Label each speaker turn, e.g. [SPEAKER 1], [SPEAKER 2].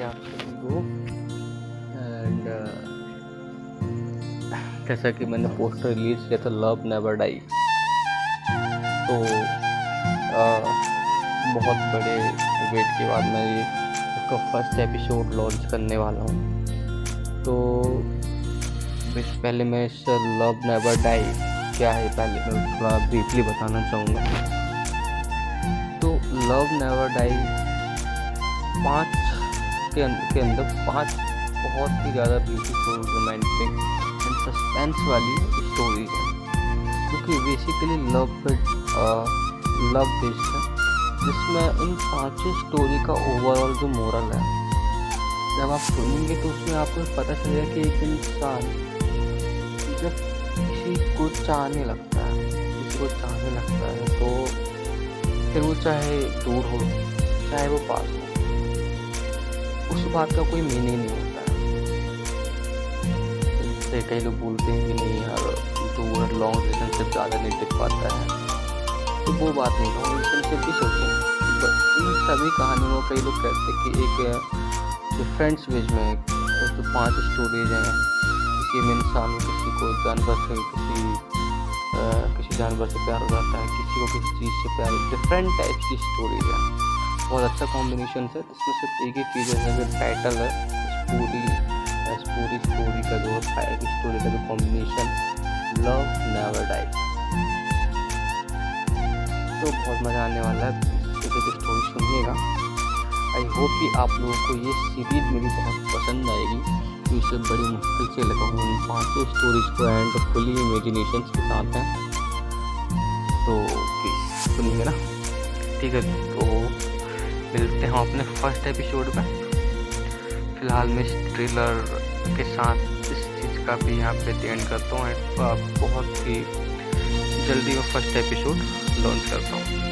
[SPEAKER 1] नमस्ते आप सभी को एंड जैसा कि मैंने पोस्टर रिलीज़ किया था लव नेवर डाई तो uh, बहुत बड़े वेट के बाद मैं ये उसका फ़र्स्ट एपिसोड लॉन्च करने वाला हूँ। तो पहले मैं इस लव नेवर डाई क्या है पहले मैं थोड़ा ब्रीफली बताना चाहूँगा। तो लव नेवर डाई पाँच के अंदर के अंदर पाँच बहुत ही ज़्यादा ब्यूटीफुल रोमांटिक एंड सस्पेंस वाली स्टोरीज हैं। क्योंकि बेसिकली लव लव बेस्ड है, जिसमें इन पाँचों स्टोरी का ओवरऑल जो मोरल है, जब आप सुनेंगे तो उसमें आपको पता चलेगा कि एक इंसान जब किसी को चाहने लगता है, किसी को चाहने लगता है तो फिर वो चाहे दूर हो, चाहे वो पास हो। उस बात का कोई मीनिंग नहीं होता। है कई लोग बोलते हैं कि नहीं यार दूर लॉन्ग रिलेशनशिप ज़्यादा नहीं टिक पाता है। तो वो बात नहीं लॉन्ग रिलेशनशिप भी सोचें। इन सभी कहानियों में कई लोग कहते हैं कि एक जो फ्रेंड्स वेज में तो पाँच स्टोरीज हैं। में इंसान किसी को जानवर से, किसी किसी जानवर से प्यार हो जाता है, किसी को किसी चीज़ से प्यार डिफरेंट टाइप की स्टोरीज हैं। बहुत अच्छा कॉम्बिनेशन है इसमें सिर्फ़ एक ही चीज़ है जो टाइटल है पूरी इस पूरी स्टोरी का जो है स्टोरी का जो कॉम्बिनेशन लव नेवर डाई तो बहुत मज़ा आने वाला है स्टोरी सुनिएगा। आई होप कि आप लोगों को ये सीरीज़ मेरी बहुत पसंद आएगी। तो इसे बड़ी मुश्किल से लगा हूँ। इन पाँचों स्टोरीज को एंड फुली इमेजिनेशन के साथ हैं। तो प्लीज़ सुनिए ना। ठीक है। तो मिलते हैं अपने फ़र्स्ट एपिसोड में। फ़िलहाल मैं इस ट्रेलर के साथ इस चीज़ का भी यहाँ पे एंड करता हूँ। एंड बहुत ही जल्दी मैं फ़र्स्ट एपिसोड लॉन्च करता हूँ।